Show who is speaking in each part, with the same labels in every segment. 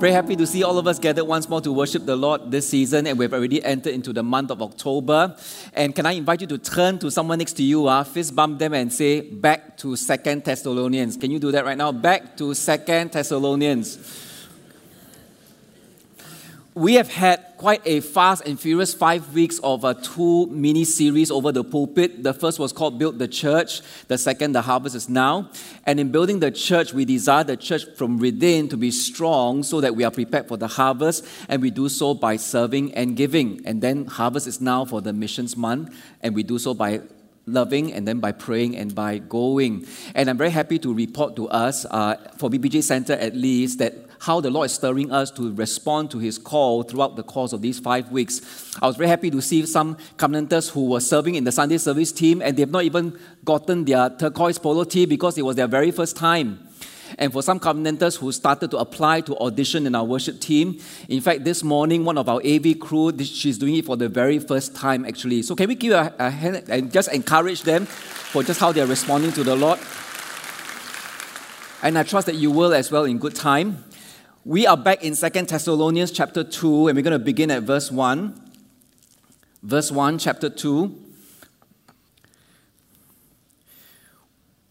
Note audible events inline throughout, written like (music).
Speaker 1: Very happy to see all of us gathered once more to worship the Lord this season, and we've already entered into the month of October. And can I invite you to turn to someone next to you, uh, fist bump them, and say, Back to Second Thessalonians. Can you do that right now? Back to Second Thessalonians we have had quite a fast and furious five weeks of a two mini series over the pulpit. The first was called Build the Church, the second, The Harvest is Now. And in building the church, we desire the church from within to be strong so that we are prepared for the harvest, and we do so by serving and giving. And then, Harvest is Now for the missions month, and we do so by loving and then by praying and by going. And I'm very happy to report to us, uh, for BPJ Center at least, that how the Lord is stirring us to respond to His call throughout the course of these five weeks. I was very happy to see some covenanters who were serving in the Sunday service team and they have not even gotten their turquoise polo tee because it was their very first time. And for some covenanters who started to apply to audition in our worship team, in fact, this morning, one of our AV crew, she's doing it for the very first time actually. So, can we give a, a hand and just encourage them for just how they're responding to the Lord? And I trust that you will as well in good time. We are back in Second Thessalonians chapter 2, and we're going to begin at verse 1. Verse 1, chapter 2.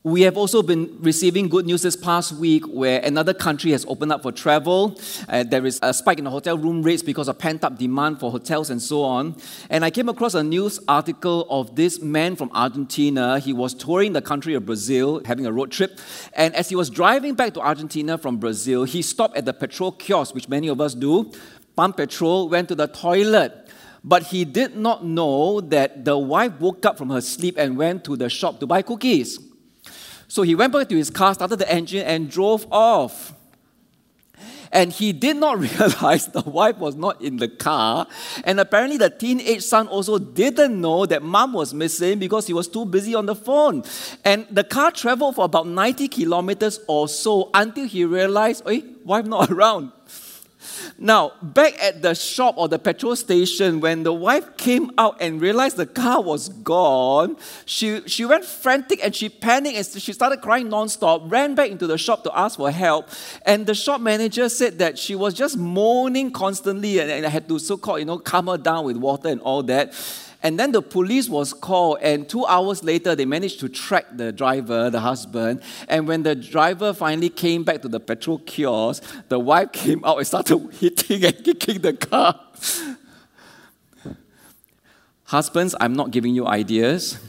Speaker 1: We have also been receiving good news this past week where another country has opened up for travel. Uh, there is a spike in the hotel room rates because of pent up demand for hotels and so on. And I came across a news article of this man from Argentina. He was touring the country of Brazil, having a road trip. And as he was driving back to Argentina from Brazil, he stopped at the petrol kiosk, which many of us do, pumped petrol, went to the toilet. But he did not know that the wife woke up from her sleep and went to the shop to buy cookies. So he went back to his car, started the engine, and drove off. And he did not (laughs) realize the wife was not in the car. And apparently, the teenage son also didn't know that mom was missing because he was too busy on the phone. And the car traveled for about 90 kilometers or so until he realized, hey, wife not (laughs) around. Now, back at the shop or the petrol station, when the wife came out and realized the car was gone, she, she went frantic and she panicked and she started crying nonstop, ran back into the shop to ask for help. And the shop manager said that she was just moaning constantly and, and I had to so called, you know, calm her down with water and all that. And then the police was called, and two hours later, they managed to track the driver, the husband. And when the driver finally came back to the petrol kiosk, the wife (laughs) came out and started hitting and kicking the car. Husbands, I'm not giving you ideas.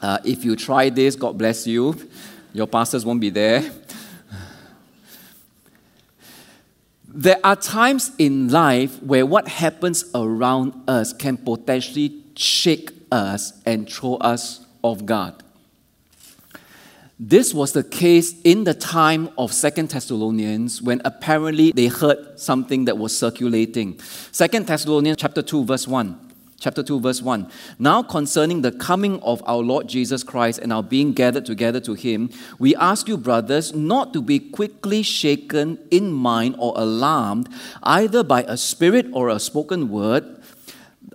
Speaker 1: Uh, if you try this, God bless you. Your pastors won't be there. There are times in life where what happens around us can potentially shake us and throw us off guard. This was the case in the time of Second Thessalonians when apparently they heard something that was circulating. Second Thessalonians chapter 2 verse 1 chapter 2 verse 1 now concerning the coming of our lord jesus christ and our being gathered together to him we ask you brothers not to be quickly shaken in mind or alarmed either by a spirit or a spoken word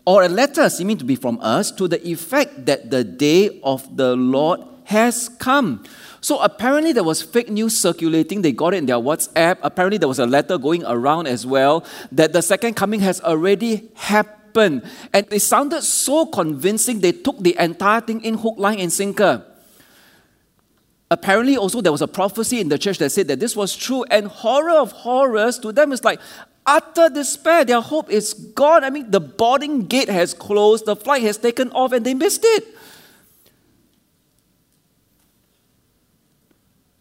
Speaker 1: or a letter seeming to be from us to the effect that the day of the lord has come so apparently there was fake news circulating. They got it in their WhatsApp. Apparently there was a letter going around as well that the second coming has already happened And it sounded so convincing, they took the entire thing in hook, line, and sinker. Apparently, also, there was a prophecy in the church that said that this was true, and horror of horrors to them is like utter despair. Their hope is gone. I mean, the boarding gate has closed, the flight has taken off, and they missed it.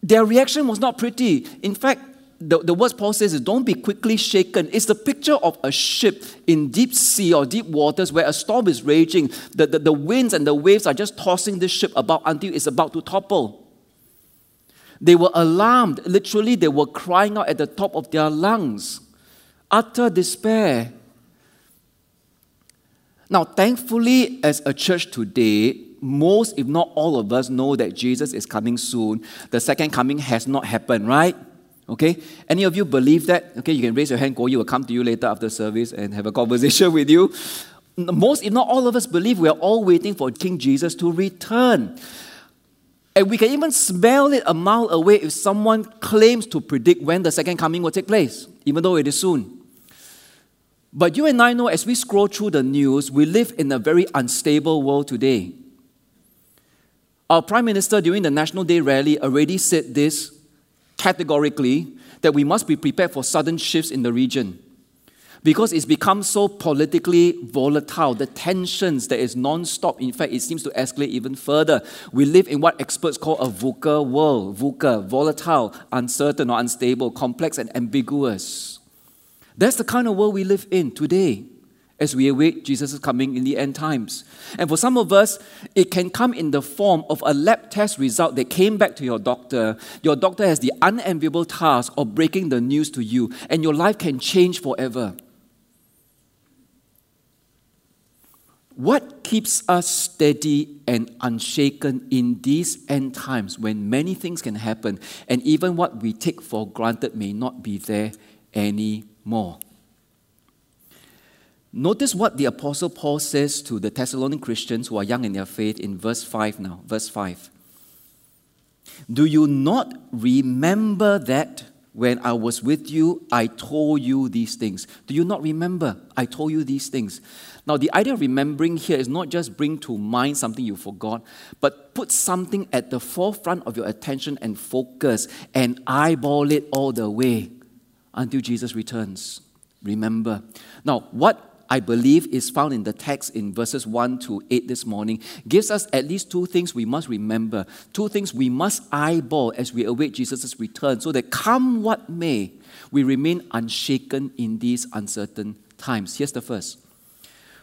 Speaker 1: Their reaction was not pretty. In fact, the, the words Paul says is don't be quickly shaken. It's the picture of a ship in deep sea or deep waters where a storm is raging. The, the, the winds and the waves are just tossing this ship about until it's about to topple. They were alarmed. Literally, they were crying out at the top of their lungs. Utter despair. Now, thankfully, as a church today, most, if not all of us, know that Jesus is coming soon. The second coming has not happened, right? Okay? Any of you believe that? Okay, you can raise your hand. Go, you will come to you later after service and have a (laughs) conversation with you. Most, if not all of us, believe we are all waiting for King Jesus to return. And we can even smell it a mile away if someone claims to predict when the second coming will take place, even though it is soon. But you and I know as we scroll through the news, we live in a very unstable world today. Our Prime Minister during the National Day rally already said this categorically that we must be prepared for sudden shifts in the region because it's become so politically volatile. The tensions that is non-stop. In fact, it seems to escalate even further. We live in what experts call a VUCA world. VUCA, volatile, uncertain or unstable, complex and ambiguous. That's the kind of world we live in today as we await Jesus' coming in the end times. And for some of us, it can come in the form of a lab test result that came back to your doctor. Your doctor has the unenviable task of breaking the news to you, and your life can change forever. What keeps us steady and unshaken in these end times when many things can happen and even what we take for granted may not be there anymore? Notice what the Apostle Paul says to the Thessalonian Christians who are young in their faith in verse 5 now. Verse 5. Do you not remember that when I was with you, I told you these things? Do you not remember? I told you these things. Now, the idea of remembering here is not just bring to mind something you forgot, but put something at the forefront of your attention and focus and eyeball it all the way until Jesus returns. Remember. Now, what I believe is found in the text in verses 1 to 8 this morning gives us at least two things we must remember, two things we must eyeball as we await Jesus' return, so that come what may, we remain unshaken in these uncertain times. Here's the first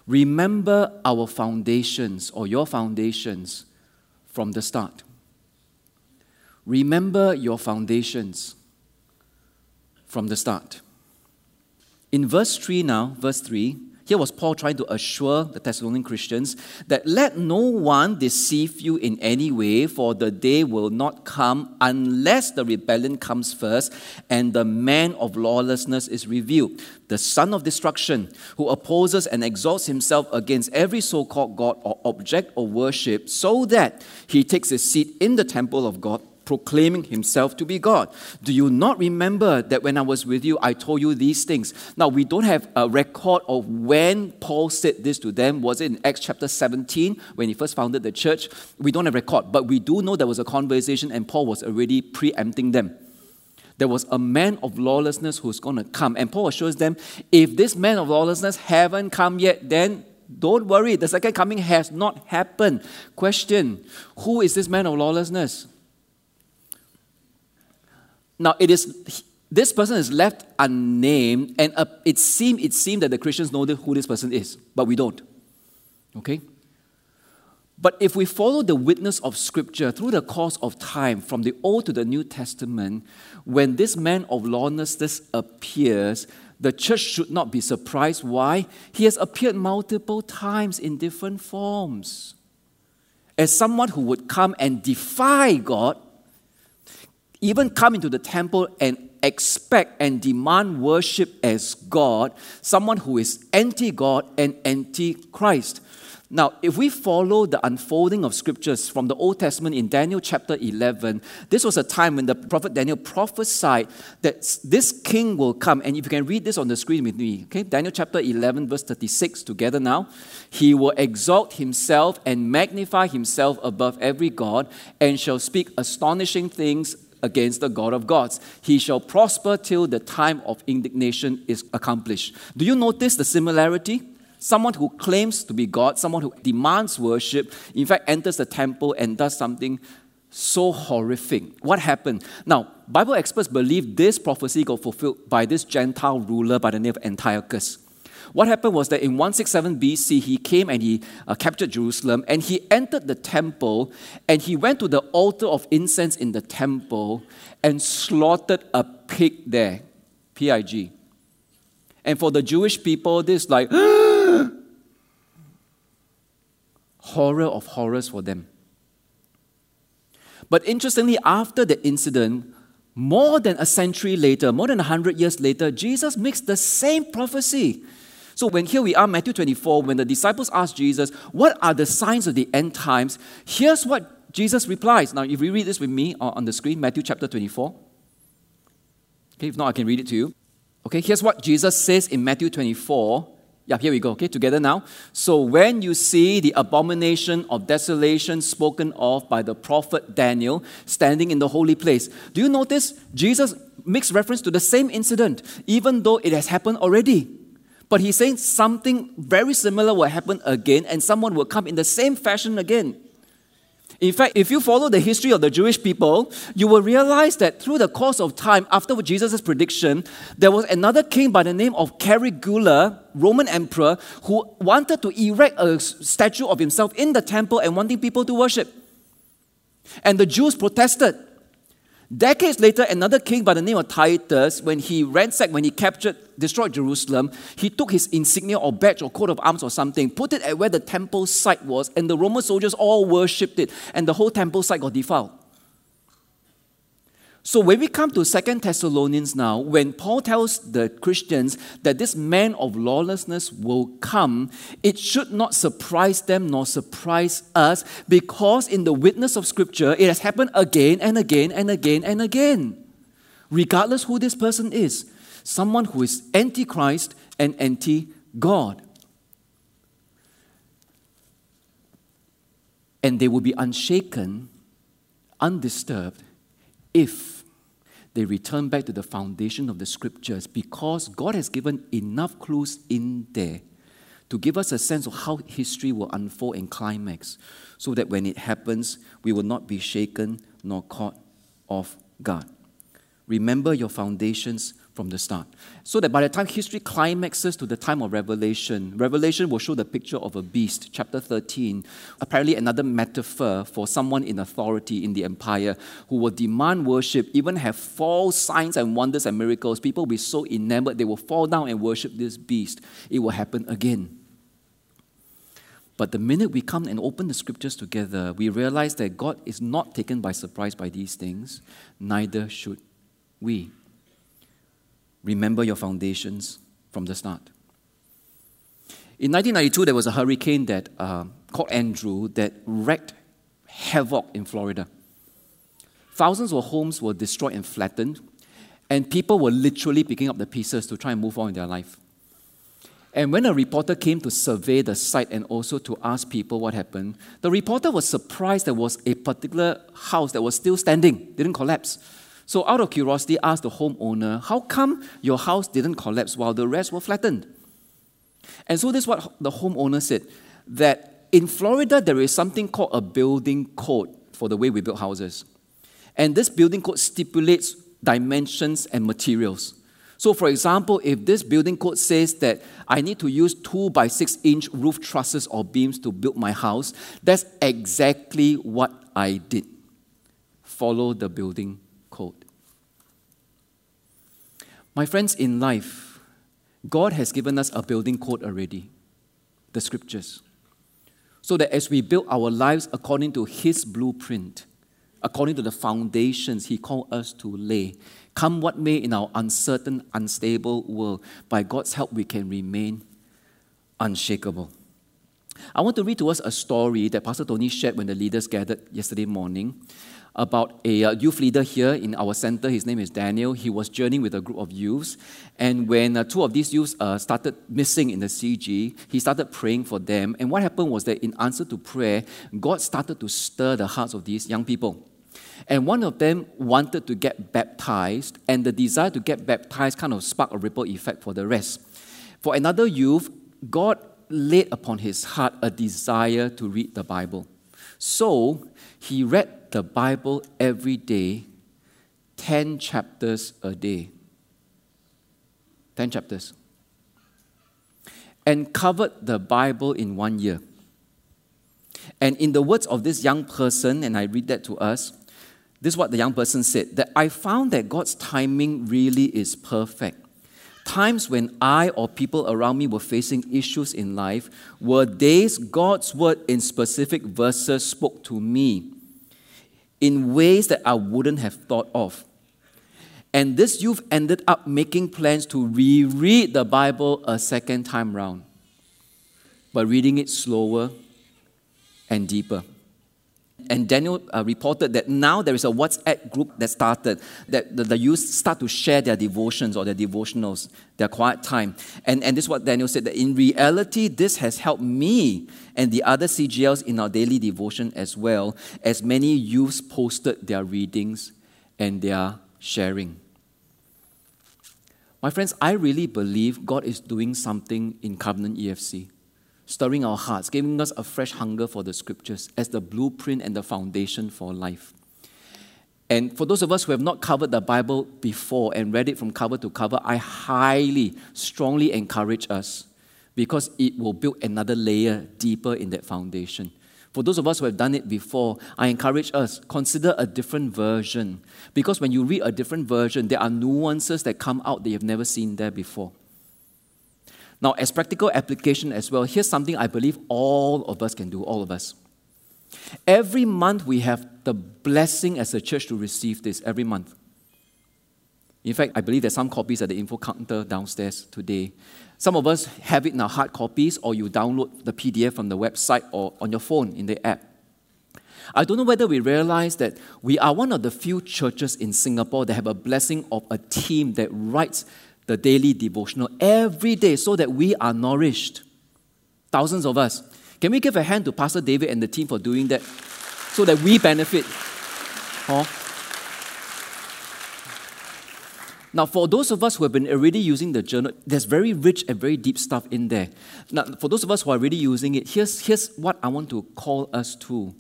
Speaker 1: Remember our foundations or your foundations from the start. Remember your foundations from the start. In verse 3 now, verse 3, here was Paul trying to assure the Thessalonian Christians that let no one deceive you in any way, for the day will not come unless the rebellion comes first and the man of lawlessness is revealed, the son of destruction, who opposes and exalts himself against every so called God or object of worship, so that he takes his seat in the temple of God proclaiming himself to be God. Do you not remember that when I was with you, I told you these things? Now, we don't have a record of when Paul said this to them. Was it in Acts chapter 17 when he first founded the church? We don't have a record, but we do know there was a conversation and Paul was already preempting them there was a man of lawlessness who's going to come. And Paul assures them, if this man of lawlessness haven't come yet, then don't worry, the second coming has not happened. Question Who is this man of lawlessness? Now, it is this person is left unnamed, and it seemed it seemed that the Christians know who this person is, but we don't. Okay. But if we follow the witness of Scripture through the course of time, from the Old to the New Testament, when this man of lawlessness appears, the church should not be surprised. Why? He has appeared multiple times in different forms. As someone who would come and defy God even come into the temple and expect and demand worship as God, someone who is anti God and anti Christ. Now, if we follow the unfolding of scriptures from the Old Testament in Daniel chapter 11, this was a time when the prophet Daniel prophesied that this king will come. And if you can read this on the screen with me, okay? Daniel chapter 11, verse 36, together now. He will exalt himself and magnify himself above every God and shall speak astonishing things against the God of gods. He shall prosper till the time of indignation is accomplished. Do you notice the similarity? Someone who claims to be God, someone who demands worship, in fact, enters the temple and does something so horrific. What happened? Now, Bible experts believe this prophecy got fulfilled by this Gentile ruler by the name of Antiochus. What happened was that in 167 BC, he came and he uh, captured Jerusalem and he entered the temple and he went to the altar of incense in the temple and slaughtered a pig there. P I G. And for the Jewish people, this like (gasps) horror of horrors for them. But interestingly, after the incident, more than a century later, more than a hundred years later, Jesus makes the same prophecy. So when here we are, Matthew 24, when the disciples ask Jesus, What are the signs of the end times? Here's what Jesus replies. Now, if you read this with me uh, on the screen, Matthew chapter 24. Okay, if not, I can read it to you. Okay, here's what Jesus says in Matthew 24, yeah, here we go. Okay, together now. So when you see the abomination of desolation spoken of by the prophet Daniel standing in the holy place, do you notice Jesus makes reference to the same incident, even though it has happened already? But he's saying something very similar will happen again, and someone will come in the same fashion again. In fact, if you follow the history of the Jewish people, you will realize that through the course of time, after Jesus' prediction, there was another king by the name of Caligula, Roman emperor, who wanted to erect a statue of himself in the temple and wanting people to worship. And the Jews protested. Decades later, another king by the name of Titus, when he ransacked, when he captured, destroyed Jerusalem, he took his insignia or badge or coat of arms or something, put it at where the temple site was, and the Roman soldiers all worshipped it, and the whole temple site got defiled. So when we come to Second Thessalonians now, when Paul tells the Christians that this man of lawlessness will come, it should not surprise them nor surprise us because in the witness of Scripture, it has happened again and again and again and again. Regardless who this person is, someone who is anti-Christ and anti-God. And they will be unshaken, undisturbed, if they return back to the foundation of the scriptures because God has given enough clues in there to give us a sense of how history will unfold and climax so that when it happens, we will not be shaken nor caught off guard. Remember your foundations from the start. So that by the time history climaxes to the time of Revelation, Revelation will show the picture of a beast, chapter 13, apparently another metaphor for someone in authority in the empire who will demand worship, even have false signs and wonders and miracles. People will be so enamored they will fall down and worship this beast. It will happen again. But the minute we come and open the scriptures together, we realize that God is not taken by surprise by these things, neither should we. Remember your foundations from the start. In 1992, there was a hurricane that, uh, called Andrew that wreaked havoc in Florida. Thousands of homes were destroyed and flattened, and people were literally picking up the pieces to try and move on in their life. And when a reporter came to survey the site and also to ask people what happened, the reporter was surprised there was a particular house that was still standing, didn't collapse. So, out of curiosity, asked the homeowner, How come your house didn't collapse while the rest were flattened? And so, this is what the homeowner said that in Florida, there is something called a building code for the way we build houses. And this building code stipulates dimensions and materials. So, for example, if this building code says that I need to use two by six inch roof trusses or beams to build my house, that's exactly what I did. Follow the building code. My friends, in life, God has given us a building code already the scriptures. So that as we build our lives according to His blueprint, according to the foundations He called us to lay, come what may in our uncertain, unstable world, by God's help, we can remain unshakable. I want to read to us a story that Pastor Tony shared when the leaders gathered yesterday morning about a uh, youth leader here in our center. His name is Daniel. He was journeying with a group of youths. And when uh, two of these youths uh, started missing in the CG, he started praying for them. And what happened was that in answer to prayer, God started to stir the hearts of these young people. And one of them wanted to get baptized, and the desire to get baptized kind of sparked a ripple effect for the rest. For another youth, God laid upon his heart a desire to read the Bible. So he read the Bible every day, 10 chapters a day. 10 chapters. and covered the Bible in one year. And in the words of this young person, and I read that to us, this is what the young person said that I found that God's timing really is perfect. Times when I or people around me were facing issues in life were days God's word in specific verses spoke to me in ways that I wouldn't have thought of. And this youth ended up making plans to reread the Bible a second time round, but reading it slower and deeper. And Daniel uh, reported that now there is a WhatsApp group that started, that the, the youth start to share their devotions or their devotionals, their quiet time. And, and this is what Daniel said that in reality, this has helped me and the other CGLs in our daily devotion as well, as many youths posted their readings and their sharing. My friends, I really believe God is doing something in Covenant EFC stirring our hearts, giving us a fresh hunger for the scriptures as the blueprint and the foundation for life. And for those of us who have not covered the Bible before and read it from cover to cover, I highly, strongly encourage us because it will build another layer deeper in that foundation. For those of us who have done it before, I encourage us consider a different version because when you read a different version, there are nuances that come out that you've never seen there before. Now, as practical application as well, here's something I believe all of us can do, all of us. Every month, we have the blessing as a church to receive this every month. In fact, I believe there's some copies at the info counter downstairs today. Some of us have it in our hard copies, or you download the PDF from the website or on your phone in the app. I don't know whether we realize that we are one of the few churches in Singapore that have a blessing of a team that writes the daily devotional every day so that we are nourished. Thousands of us. Can we give a hand to Pastor David and the team for doing that so that we benefit? Oh. Now, for those of us who have been already using the journal, there's very rich and very deep stuff in there. Now, for those of us who are already using it, here's, here's what I want to call us to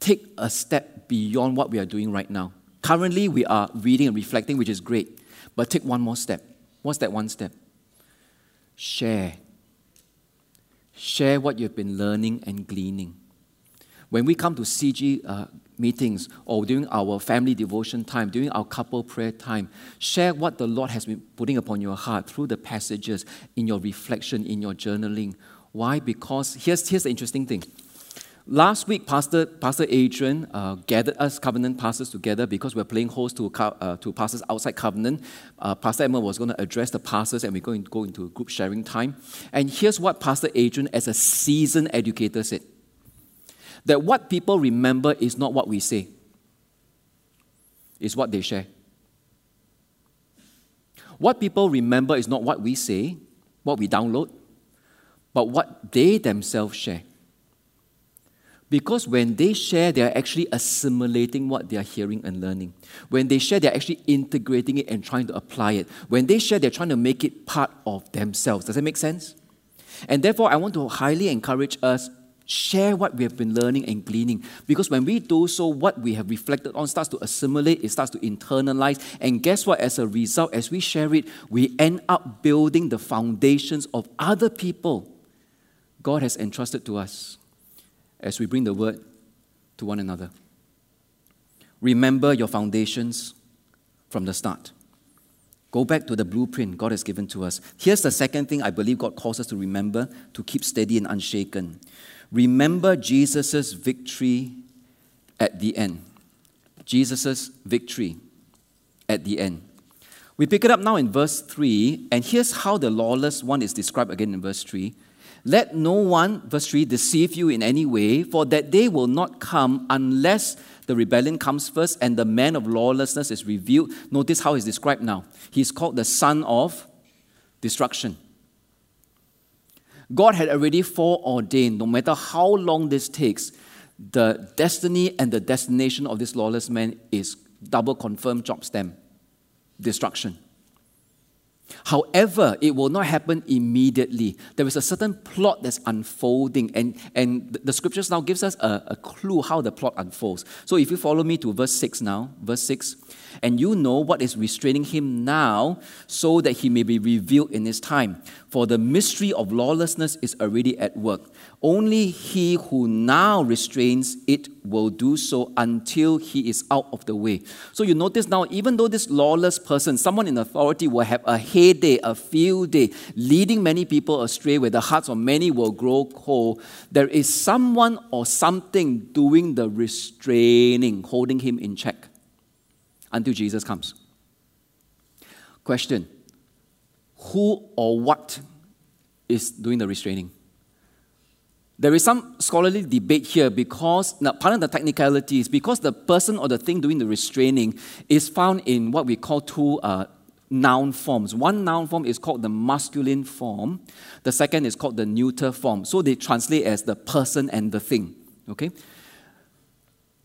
Speaker 1: take a step beyond what we are doing right now. Currently, we are reading and reflecting, which is great, but take one more step. What's that one step? Share. Share what you've been learning and gleaning. When we come to CG uh, meetings or during our family devotion time, during our couple prayer time, share what the Lord has been putting upon your heart through the passages in your reflection, in your journaling. Why? Because here's, here's the interesting thing Last week, Pastor, Pastor Adrian uh, gathered us covenant pastors together because we're playing host to, uh, to pastors outside covenant. Uh, Pastor Emma was going to address the pastors and we're going to go into group sharing time. And here's what Pastor Adrian, as a seasoned educator, said that what people remember is not what we say, it's what they share. What people remember is not what we say, what we download, but what they themselves share. Because when they share, they're actually assimilating what they're hearing and learning. When they share, they're actually integrating it and trying to apply it. When they share, they're trying to make it part of themselves. Does that make sense? And therefore, I want to highly encourage us share what we have been learning and gleaning because when we do so what we have reflected on starts to assimilate it starts to internalize and guess what as a result as we share it we end up building the foundations of other people god has entrusted to us as we bring the word to one another. Remember your foundations from the start. Go back to the blueprint God has given to us. Here's the second thing I believe God calls us to remember to keep steady and unshaken. Remember Jesus' victory at the end. Jesus' victory at the end. We pick it up now in verse 3, and here's how the lawless one is described again in verse 3. Let no one, verse 3, deceive you in any way, for that day will not come unless the rebellion comes first and the man of lawlessness is revealed. Notice how he's described now. He's called the son of destruction. God had already foreordained, no matter how long this takes, the destiny and the destination of this lawless man is double confirmed job stamp destruction. However, it will not happen immediately. There is a certain plot that's unfolding, and, and the scriptures now gives us a, a clue how the plot unfolds. So if you follow me to verse 6 now, verse 6, and you know what is restraining him now, so that he may be revealed in his time. For the mystery of lawlessness is already at work. Only he who now restrains it will do so until he is out of the way. So you notice now, even though this lawless person, someone in authority, will have a heyday, a field day, leading many people astray, where the hearts of many will grow cold, there is someone or something doing the restraining, holding him in check until Jesus comes. Question Who or what is doing the restraining? There is some scholarly debate here because, now, part of the technicality is because the person or the thing doing the restraining is found in what we call two uh, noun forms. One noun form is called the masculine form, the second is called the neuter form. So they translate as the person and the thing. Okay?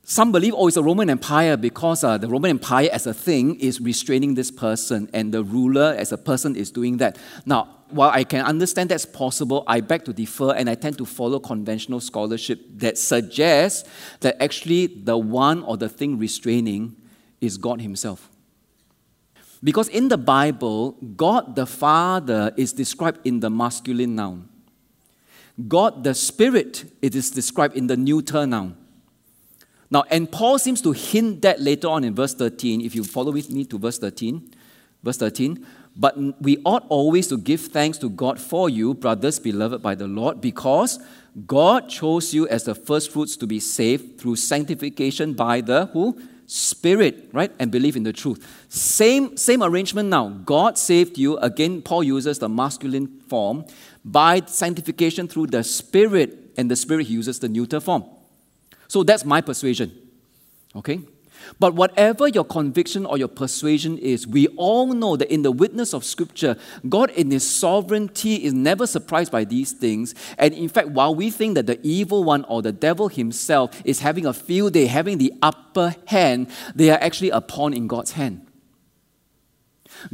Speaker 1: Some believe, oh, it's a Roman Empire because uh, the Roman Empire as a thing is restraining this person, and the ruler as a person is doing that. Now, while I can understand that's possible, I beg to differ, and I tend to follow conventional scholarship that suggests that actually the one or the thing restraining is God Himself. Because in the Bible, God the Father is described in the masculine noun. God the Spirit it is described in the neuter noun. Now, and Paul seems to hint that later on in verse 13, if you follow with me to verse 13. Verse 13, but we ought always to give thanks to God for you, brothers beloved by the Lord, because God chose you as the first fruits to be saved through sanctification by the who? Spirit, right? And believe in the truth. Same, same arrangement now. God saved you. Again, Paul uses the masculine form by sanctification through the Spirit, and the Spirit uses the neuter form. So that's my persuasion. Okay? But whatever your conviction or your persuasion is, we all know that in the witness of Scripture, God in His sovereignty is never surprised by these things. And in fact, while we think that the evil one or the devil himself is having a field day, having the upper hand, they are actually a pawn in God's hand.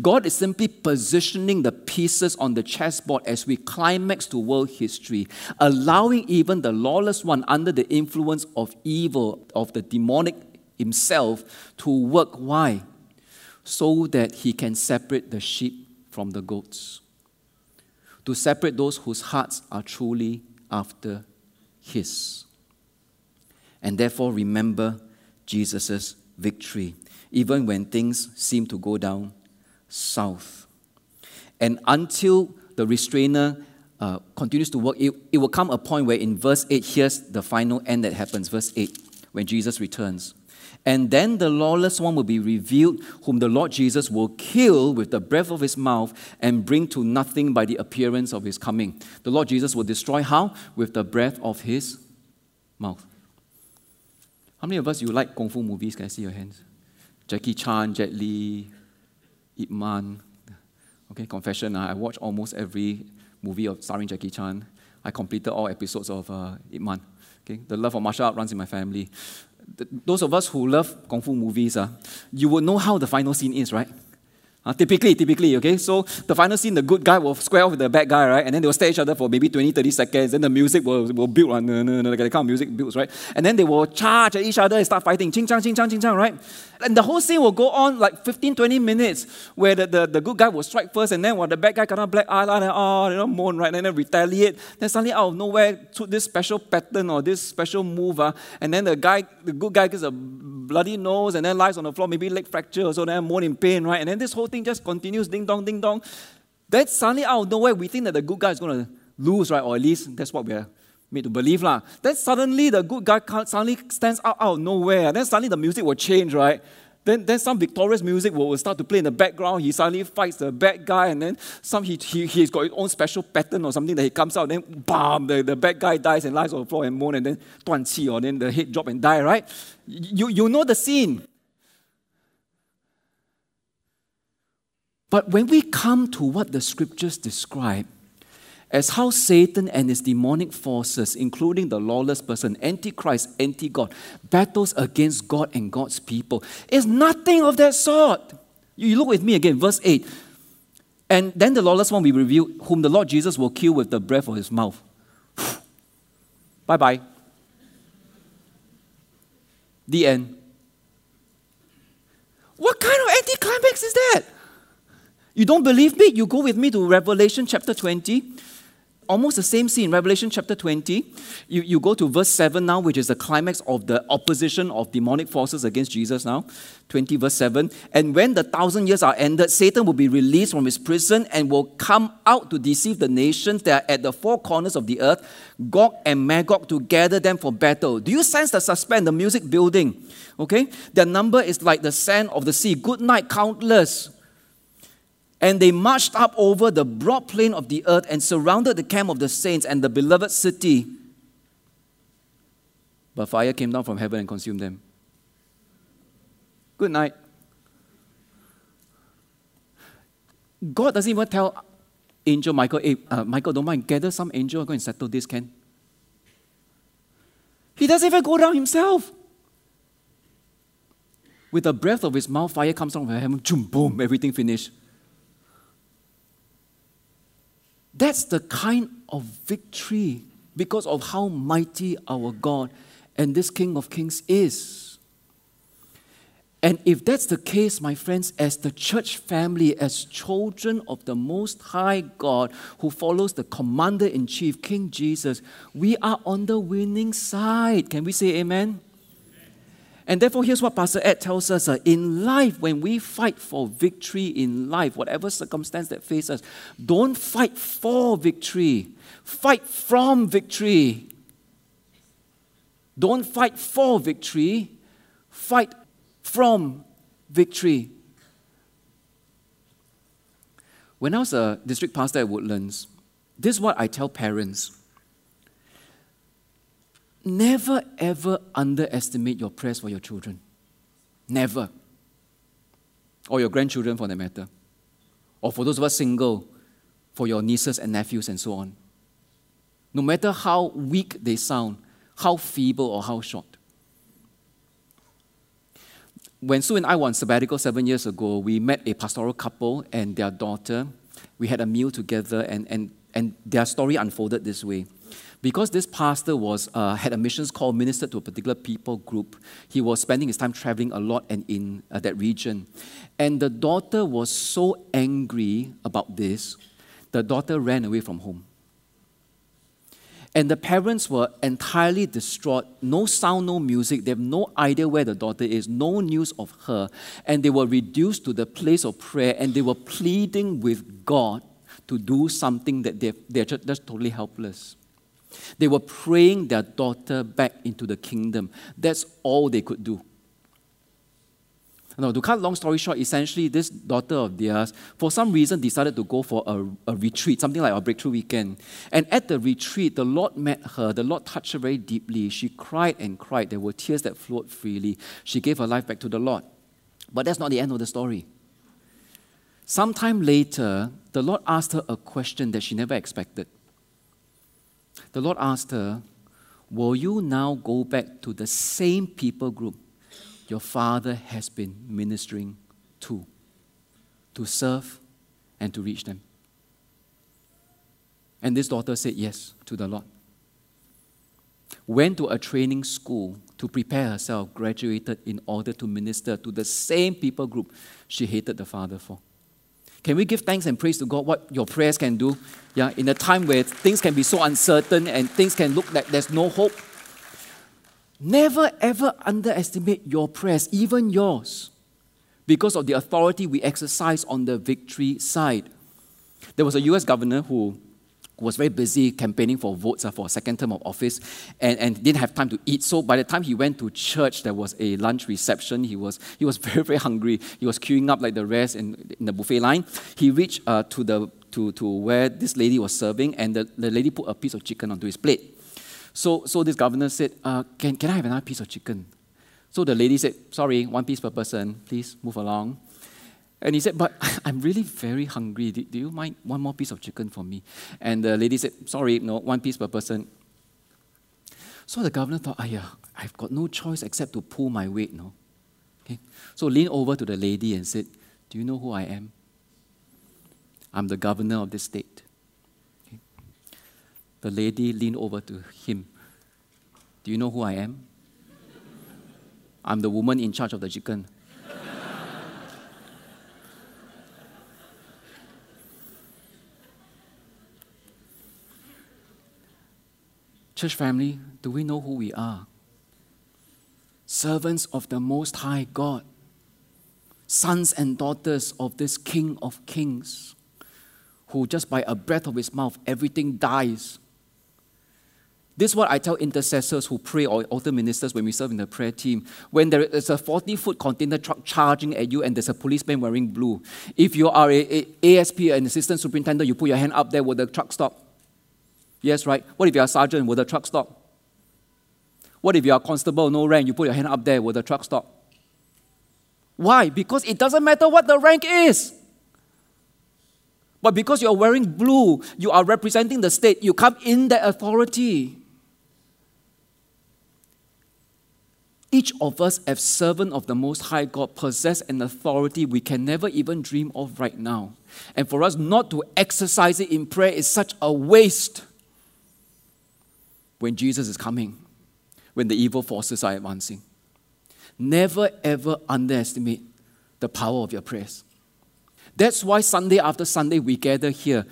Speaker 1: God is simply positioning the pieces on the chessboard as we climax to world history, allowing even the lawless one under the influence of evil, of the demonic himself, to work. Why? So that he can separate the sheep from the goats, to separate those whose hearts are truly after his. And therefore, remember Jesus' victory, even when things seem to go down south. And until the restrainer uh, continues to work, it, it will come a point where in verse 8, here's the final end that happens. Verse 8, when Jesus returns. And then the lawless one will be revealed, whom the Lord Jesus will kill with the breath of his mouth and bring to nothing by the appearance of his coming. The Lord Jesus will destroy how? With the breath of his mouth. How many of us you like kung fu movies? Can I see your hands? Jackie Chan, Jet Li, Ip Man. Okay, confession, I watch almost every movie of starring Jackie Chan. I completed all episodes of uh, Ip Man. Okay, the love of martial art runs in my family. Those of us who love kung fu movies, uh, you will know how the final scene is, right? Uh, typically, typically, okay? So the final scene, the good guy will square off with the bad guy, right? And then they will stay each other for maybe 20, 30 seconds. Then the music will, will build, uh, no, no, no, the kind of music builds, right? And then they will charge at each other and start fighting. Ching chang, ching chang, ching chang, right? And the whole scene will go on like 15, 20 minutes where the, the, the good guy will strike first and then while the bad guy kind of black eye, and oh, you know, moan, right? And then retaliate. Then suddenly out of nowhere, to this special pattern or this special move, uh, and then the guy, the good guy gets a bloody nose and then lies on the floor, maybe leg fracture or so, then moan in pain, right? And then this whole just continues ding dong, ding dong. Then suddenly out of nowhere, we think that the good guy is going to lose, right? Or at least that's what we're made to believe. Lah. Then suddenly the good guy suddenly stands out out of nowhere. Then suddenly the music will change, right? Then, then some victorious music will, start to play in the background. He suddenly fights the bad guy, and then some he, he, he's got his own special pattern or something that he comes out, then bam, the, the bad guy dies and lies on the floor and moan, and then 断气, or then the head drop and die, right? You, you know the scene. But when we come to what the scriptures describe as how Satan and his demonic forces, including the lawless person, Antichrist, anti God, battles against God and God's people, is nothing of that sort. You look with me again, verse 8. And then the lawless one will reveal, whom the Lord Jesus will kill with the breath of his mouth. (sighs) bye bye. The end. What kind of anticlimax is that? You don't believe me? You go with me to Revelation chapter 20 almost the same scene, Revelation chapter 20. You, you go to verse 7 now, which is the climax of the opposition of demonic forces against Jesus now. 20, verse 7. And when the thousand years are ended, Satan will be released from his prison and will come out to deceive the nations that are at the four corners of the earth, Gog and Magog, to gather them for battle. Do you sense the suspense, the music building? Okay? Their number is like the sand of the sea. Good night, countless. And they marched up over the broad plain of the earth and surrounded the camp of the saints and the beloved city. But fire came down from heaven and consumed them. Good night. God doesn't even tell angel Michael, hey, uh, Michael, don't mind, gather some angel, go and settle this, can? He doesn't even go down himself. With the breath of his mouth, fire comes down from heaven, boom, boom, everything finished. That's the kind of victory because of how mighty our God and this King of Kings is. And if that's the case, my friends, as the church family, as children of the Most High God who follows the commander in chief, King Jesus, we are on the winning side. Can we say amen? And therefore, here's what Pastor Ed tells us uh, in life, when we fight for victory in life, whatever circumstance that faces us, don't fight for victory, fight from victory. Don't fight for victory, fight from victory. When I was a district pastor at Woodlands, this is what I tell parents Never ever underestimate your prayers for your children. Never. Or your grandchildren for that matter. Or for those of us single, for your nieces and nephews and so on. No matter how weak they sound, how feeble or how short. When Sue and I were on sabbatical seven years ago, we met a pastoral couple and their daughter. We had a meal together, and, and, and their story unfolded this way because this pastor was, uh, had a missions call, ministered to a particular people group, he was spending his time traveling a lot and in uh, that region. And the daughter was so angry about this, the daughter ran away from home. And the parents were entirely distraught. No sound, no music. They have no idea where the daughter is, no news of her. And they were reduced to the place of prayer and they were pleading with God to do something that they're, they're just totally helpless. They were praying their daughter back into the kingdom. That's all they could do. Now, to cut long story short, essentially, this daughter of theirs, for some reason, decided to go for a, a retreat, something like a breakthrough weekend. And at the retreat, the Lord met her. The Lord touched her very deeply. She cried and cried. There were tears that flowed freely. She gave her life back to the Lord. But that's not the end of the story. Sometime later, the Lord asked her a question that she never expected the Lord asked her, Will you now go back to the same people group your father has been ministering to, to serve and to reach them? And this daughter said yes to the Lord. Went to a training school to prepare herself, graduated in order to minister to the same people group she hated the father for. Can we give thanks and praise to God what your prayers can do? Yeah, in a time where things can be so uncertain and things can look like there's no hope. Never ever underestimate your prayers, even yours, because of the authority we exercise on the victory side. There was a US governor who was very busy campaigning for votes uh, for a second term of office and, and didn't have time to eat. So by the time he went to church, there was a lunch reception. He was, he was (laughs) very, very hungry. He was queuing up like the rest in, in the buffet line. He reached uh, to, the, to, to where this lady was serving, and the, the lady put a piece of chicken onto his plate. So, so this governor said, uh, can, can I have another piece of chicken? So the lady said, Sorry, one piece per person. Please move along. And he said, But (laughs) I'm really very hungry. Do, do, you mind one more piece of chicken for me? And the lady said, Sorry, no, one piece per person. So the governor thought, yeah, I've got no choice except to pull my weight, no? Okay. So leaned over to the lady and said, Do you know who I am? I'm the governor of this state. Okay. The lady leaned over to him. Do you know who I am? I'm the woman in charge of the chicken. Church family, do we know who we are? Servants of the Most High God, sons and daughters of this King of Kings, who just by a breath of his mouth, everything dies. This is what I tell intercessors who pray or altar ministers when we serve in the prayer team. When there is a 40 foot container truck charging at you and there's a policeman wearing blue, if you are a, a ASP, an assistant superintendent, you put your hand up there, will the truck stop? Yes, right? What if you're a sergeant? Will the truck stop? What if you're a constable, no rank? You put your hand up there, will the truck stop? Why? Because it doesn't matter what the rank is. But because you're wearing blue, you are representing the state, you come in that authority. Each of us, as servant of the Most High God, possess an authority we can never even dream of right now. And for us not to exercise it in prayer is such a waste when Jesus is coming, when the evil forces are advancing. Never ever underestimate the power of your prayers. That's why Sunday after Sunday we gather here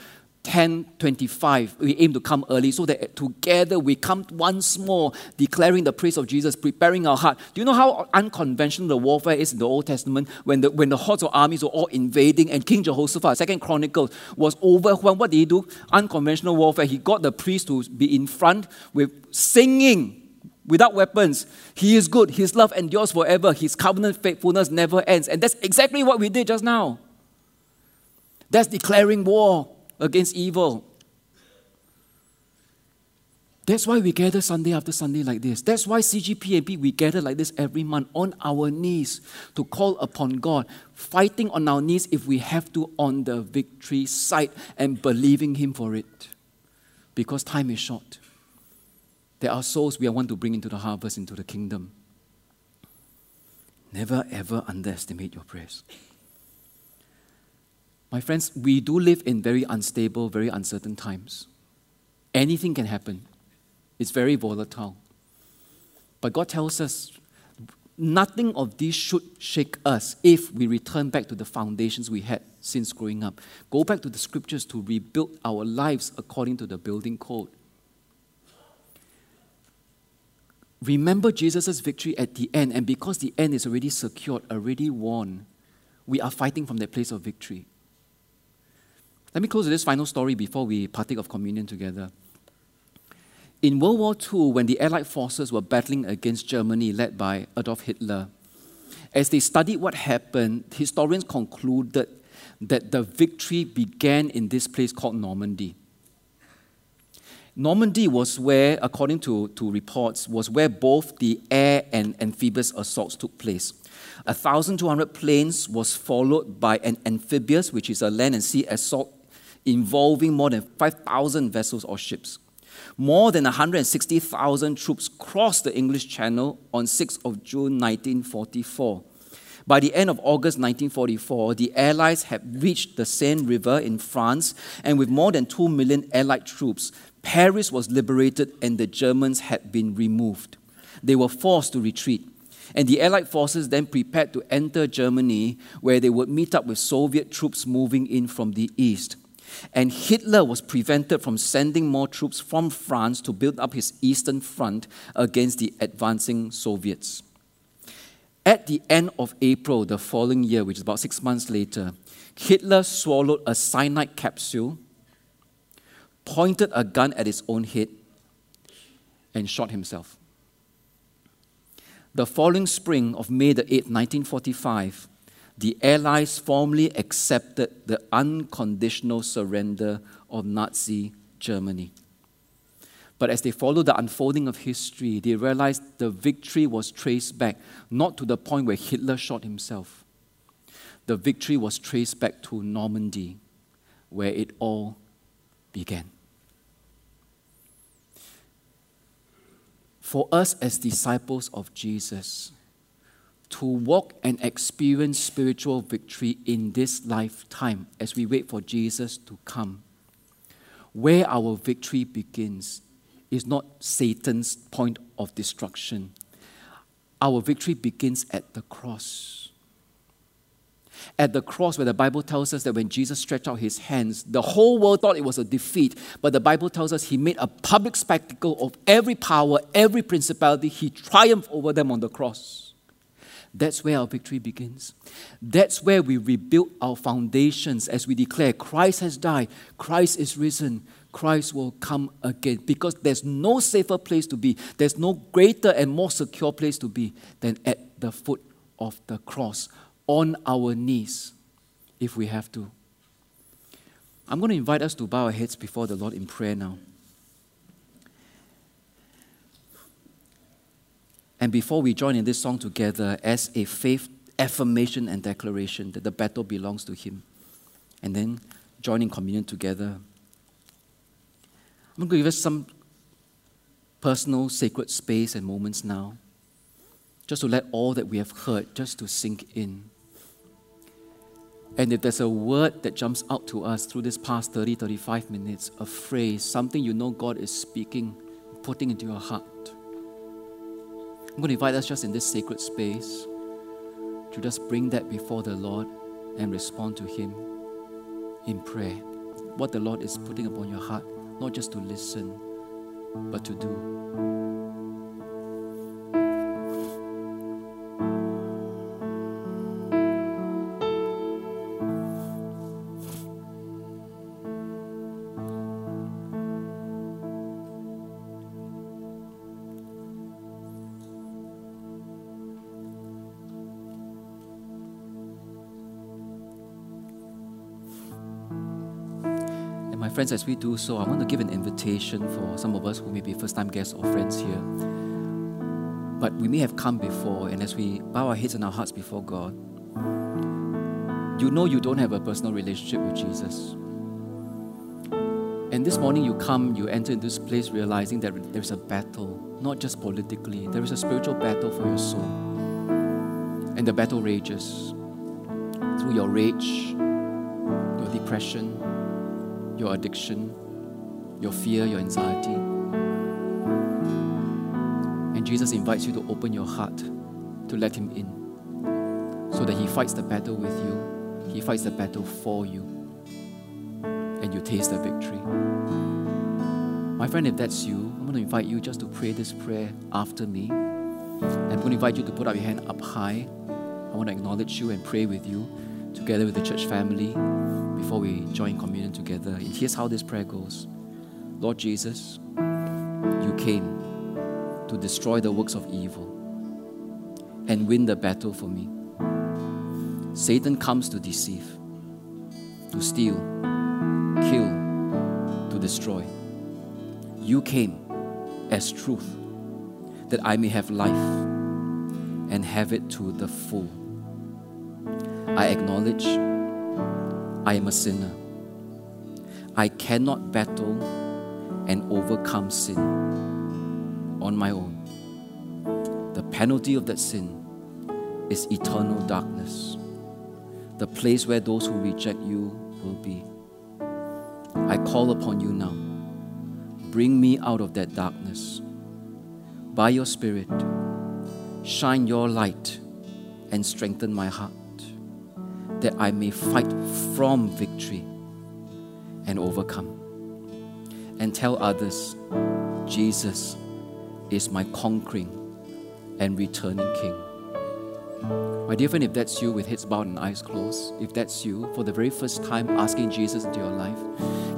Speaker 1: 10:25 we aim to come early so that together we come once more declaring the praise of Jesus preparing our heart do you know how unconventional the warfare is in the Old Testament when the when the hordes of armies were all invading and King Jehoshaphat second Chronicles was overwhelmed what did he do unconventional warfare he got the priests to be in front with singing without weapons. He is good. His love endures forever. His covenant faithfulness never ends. And that's exactly what we did just now. That's declaring war against evil. That's why we gather Sunday after Sunday like this. That's why CGPAP, we gather like this every month on our knees to call upon God, fighting on our knees if we have to on the victory side and believing Him for it. Because time is short. There are souls we want to bring into the harvest, into the kingdom. Never ever underestimate your prayers. My friends, we do live in very unstable, very uncertain times. Anything can happen, it's very volatile. But God tells us nothing of this should shake us if we return back to the foundations we had since growing up. Go back to the scriptures to rebuild our lives according to the building code. Remember Jesus' victory at the end, and because the end is already secured, already won, we are fighting from that place of victory. Let me close with this final story before we partake of communion together. In World War II, when the Allied forces were battling against Germany, led by Adolf Hitler, as they studied what happened, historians concluded that the victory began in this place called Normandy. Normandy was where, according to, to reports, was where both the air and amphibious assaults took place. 1,200 planes was followed by an amphibious, which is a land and sea assault involving more than 5,000 vessels or ships. More than 160,000 troops crossed the English Channel on 6th of June 1944. By the end of August 1944, the Allies had reached the Seine River in France, and with more than 2 million Allied troops, Paris was liberated and the Germans had been removed. They were forced to retreat. And the Allied forces then prepared to enter Germany, where they would meet up with Soviet troops moving in from the east. And Hitler was prevented from sending more troops from France to build up his eastern front against the advancing Soviets. At the end of April the following year, which is about six months later, Hitler swallowed a cyanide capsule, pointed a gun at his own head, and shot himself. The following spring of May the 8th, 1945, the Allies formally accepted the unconditional surrender of Nazi Germany. But as they followed the unfolding of history, they realized the victory was traced back not to the point where Hitler shot himself. The victory was traced back to Normandy, where it all began. For us as disciples of Jesus, to walk and experience spiritual victory in this lifetime as we wait for Jesus to come. Where our victory begins is not Satan's point of destruction. Our victory begins at the cross. At the cross, where the Bible tells us that when Jesus stretched out his hands, the whole world thought it was a defeat. But the Bible tells us he made a public spectacle of every power, every principality. He triumphed over them on the cross. That's where our victory begins. That's where we rebuild our foundations as we declare Christ has died, Christ is risen, Christ will come again. Because there's no safer place to be, there's no greater and more secure place to be than at the foot of the cross, on our knees, if we have to. I'm going to invite us to bow our heads before the Lord in prayer now. And before we join in this song together as a faith affirmation and declaration that the battle belongs to Him, and then join in communion together. I'm going to give us some personal, sacred space and moments now, just to let all that we have heard just to sink in. And if there's a word that jumps out to us through this past 30, 35 minutes, a phrase, something you know God is speaking, putting into your heart, I'm going to invite us just in this sacred space to just bring that before the Lord and respond to Him in prayer. What the Lord is putting upon your heart not just to listen, but to do. Friends, as we do so, I want to give an invitation for some of us who may be first time guests or friends here. But we may have come before, and as we bow our heads and our hearts before God, you know you don't have a personal relationship with Jesus. And this morning you come, you enter into this place realizing that there's a battle, not just politically, there is a spiritual battle for your soul. And the battle rages through your rage, your depression, your addiction, your fear, your anxiety. And Jesus invites you to open your heart to let Him in so that He fights the battle with you, He fights the battle for you, and you taste the victory. My friend, if that's you, I'm going to invite you just to pray this prayer after me. I'm going to invite you to put up your hand up high. I want to acknowledge you and pray with you together with the church family before we join communion together. And here's how this prayer goes Lord Jesus, you came to destroy the works of evil and win the battle for me. Satan comes to deceive, to steal, kill, to destroy. You came as truth that I may have life and have it to the full. I acknowledge I am a sinner. I cannot battle and overcome sin on my own. The penalty of that sin is eternal darkness, the place where those who reject you will be. I call upon you now. Bring me out of that darkness. By your Spirit, shine your light and strengthen my heart that I may fight from victory and overcome. And tell others, Jesus is my conquering and returning King. My dear friend, if that's you with heads bowed and eyes closed, if that's you for the very first time asking Jesus into your life,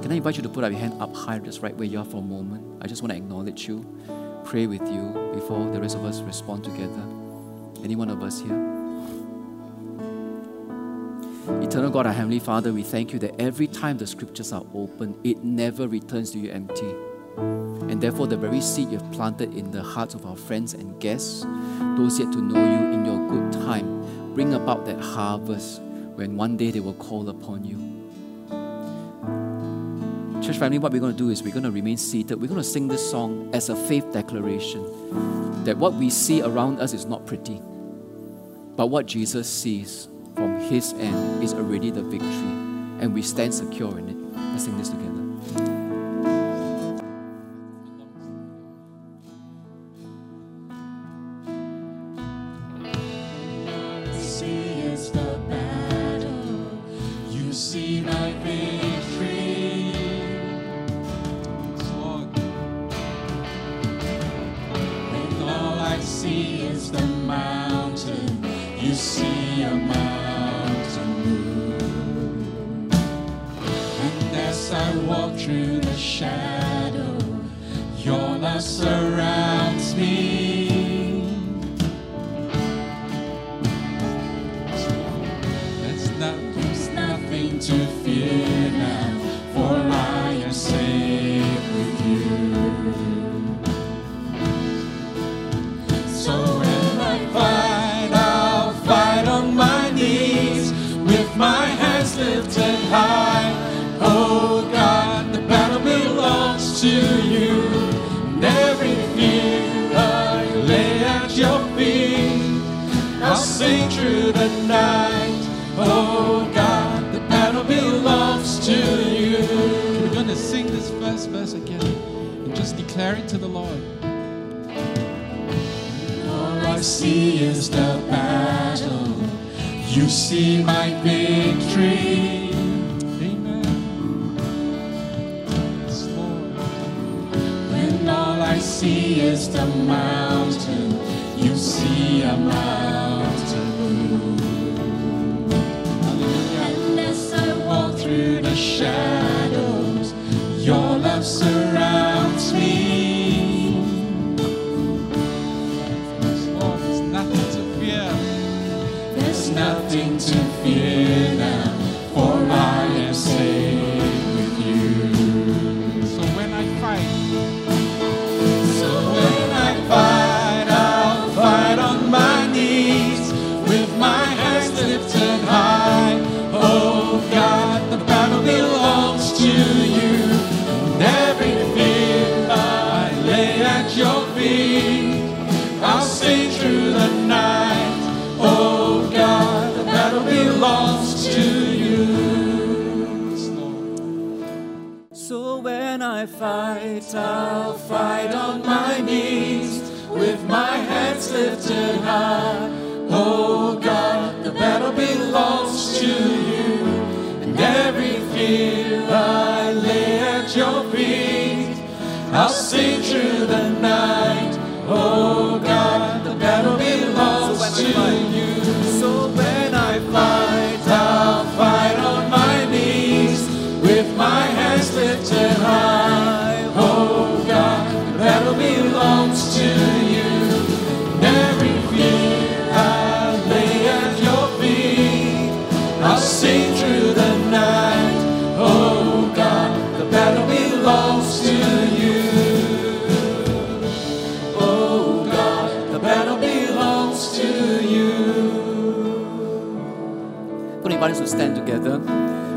Speaker 1: can I invite you to put up your hand up high, just right where you are for a moment? I just want to acknowledge you, pray with you before the rest of us respond together. Any one of us here? Eternal God, our Heavenly Father, we thank you that every time the scriptures are open, it never returns to you empty. And therefore, the very seed you've planted in the hearts of our friends and guests, those yet to know you in your good time, bring about that harvest when one day they will call upon you. Church family, what we're going to do is we're going to remain seated. We're going to sing this song as a faith declaration that what we see around us is not pretty But what Jesus sees from his end is already the victory, and we stand secure in it. Let's sing this together.
Speaker 2: All I see is the battle. You see my victory.
Speaker 3: Amen.
Speaker 2: When all I see is the mountain, you see a mountain
Speaker 3: nothing to fear
Speaker 2: now, I'll fight on my knees with my hands lifted high. Oh God, the battle belongs to you. And every fear I lay at your feet. I'll sing through the night. Oh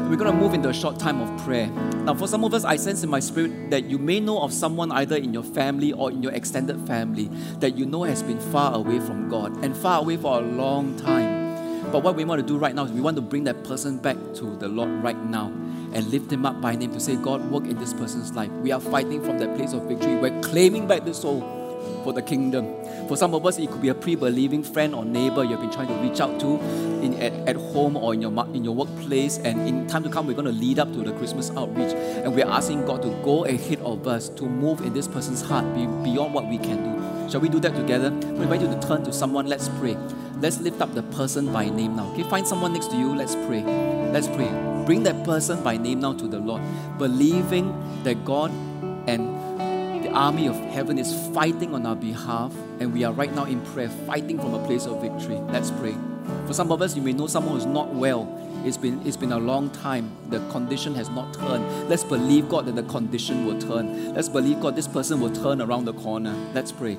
Speaker 1: We're going to move into a short time of prayer. Now, for some of us, I sense in my spirit that you may know of someone either in your family or in your extended family that you know has been far away from God and far away for a long time. But what we want to do right now is we want to bring that person back to the Lord right now and lift him up by name to say, God, work in this person's life. We are fighting from that place of victory. We're claiming back the soul for the kingdom. For some of us, it could be a pre-believing friend or neighbor you've been trying to reach out to in, at, at home or in your, in your workplace. And in time to come, we're going to lead up to the Christmas outreach. And we're asking God to go ahead of us to move in this person's heart beyond what we can do. Shall we do that together? We invite you to turn to someone. Let's pray. Let's lift up the person by name now. Okay, find someone next to you. Let's pray. Let's pray. Bring that person by name now to the Lord, believing that God and army of heaven is fighting on our behalf, and we are right now in prayer, fighting from a place of victory. Let's pray. For some of us, you may know someone who's not well. It's been, it's been a long time. The condition has not turned. Let's believe, God, that the condition will turn. Let's believe, God, this person will turn around the corner. Let's pray.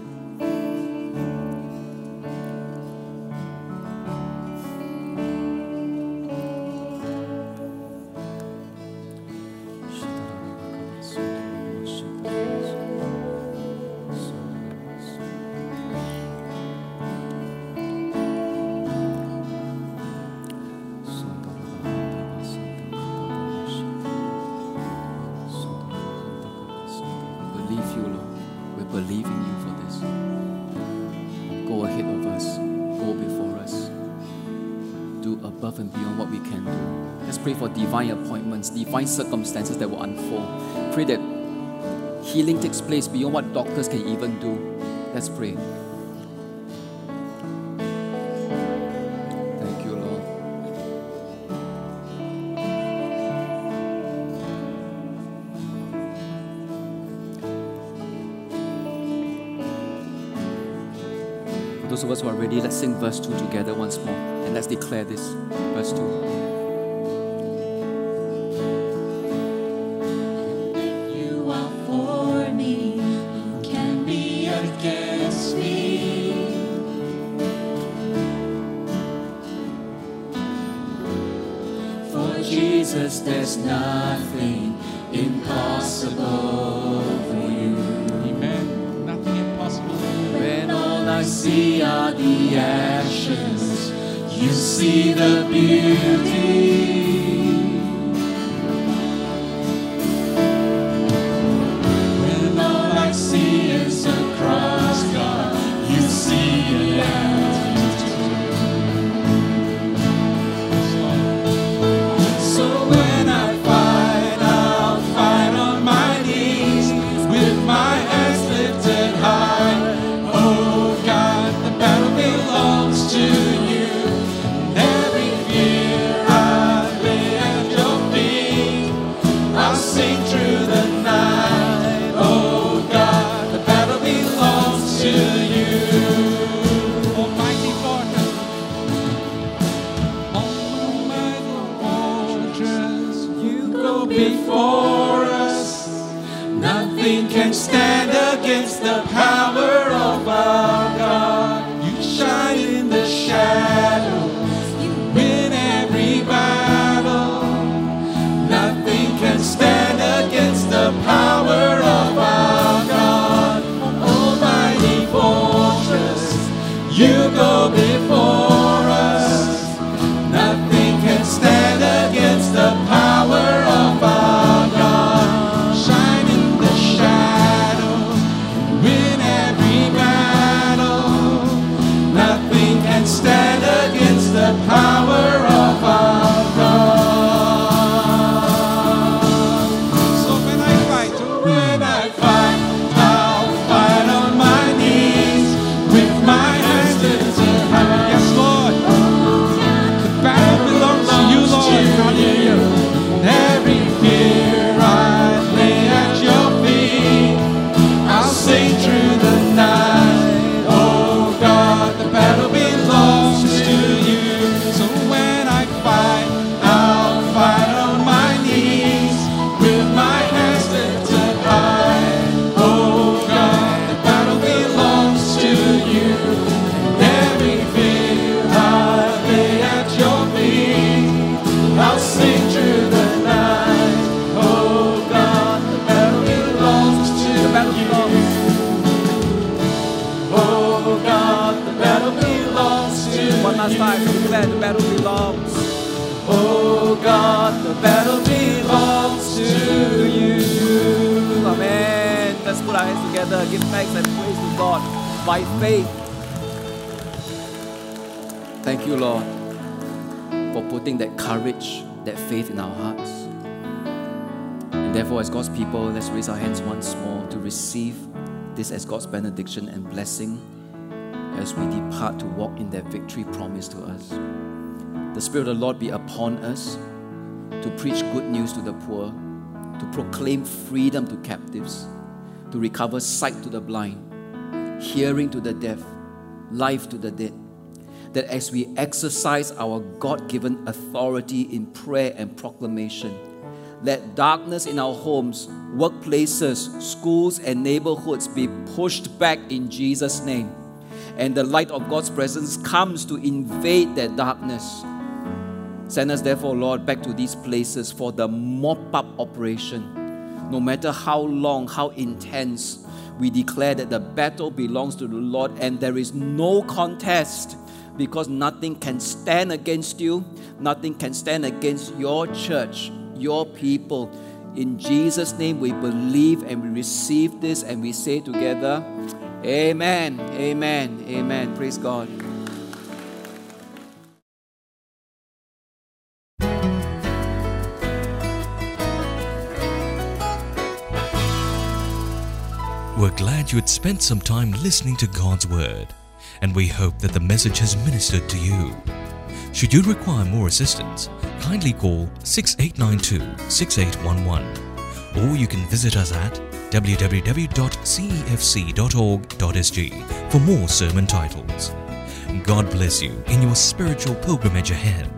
Speaker 1: Circumstances that will unfold. Pray that healing takes place beyond what doctors can even do. Let's pray. Thank you, Lord. For those of us who are ready, let's sing verse 2 together once more and let's declare this. Verse 2.
Speaker 2: I see are the ashes, you see the beauty.
Speaker 1: God's benediction and blessing as we depart to walk in that victory promised to us. The Spirit of the Lord be upon us to preach good news to the poor, to proclaim freedom to captives, to recover sight to the blind, hearing to the deaf, life to the dead. That as we exercise our God given authority in prayer and proclamation, let darkness in our homes, workplaces, schools, and neighborhoods be pushed back in Jesus' name. And the light of God's presence comes to invade that darkness. Send us, therefore, Lord, back to these places for the mop up operation. No matter how long, how intense, we declare that the battle belongs to the Lord and there is no contest because nothing can stand against you, nothing can stand against your church, your people. In Jesus' name, we believe and we receive this and we say together, Amen, Amen, Amen. Praise God.
Speaker 4: We're glad you had spent some time listening to God's Word, and we hope that the message has ministered to you. Should you require more assistance, kindly call 6892 6811 or you can visit us at www.cefc.org.sg for more sermon titles. God bless you in your spiritual pilgrimage ahead.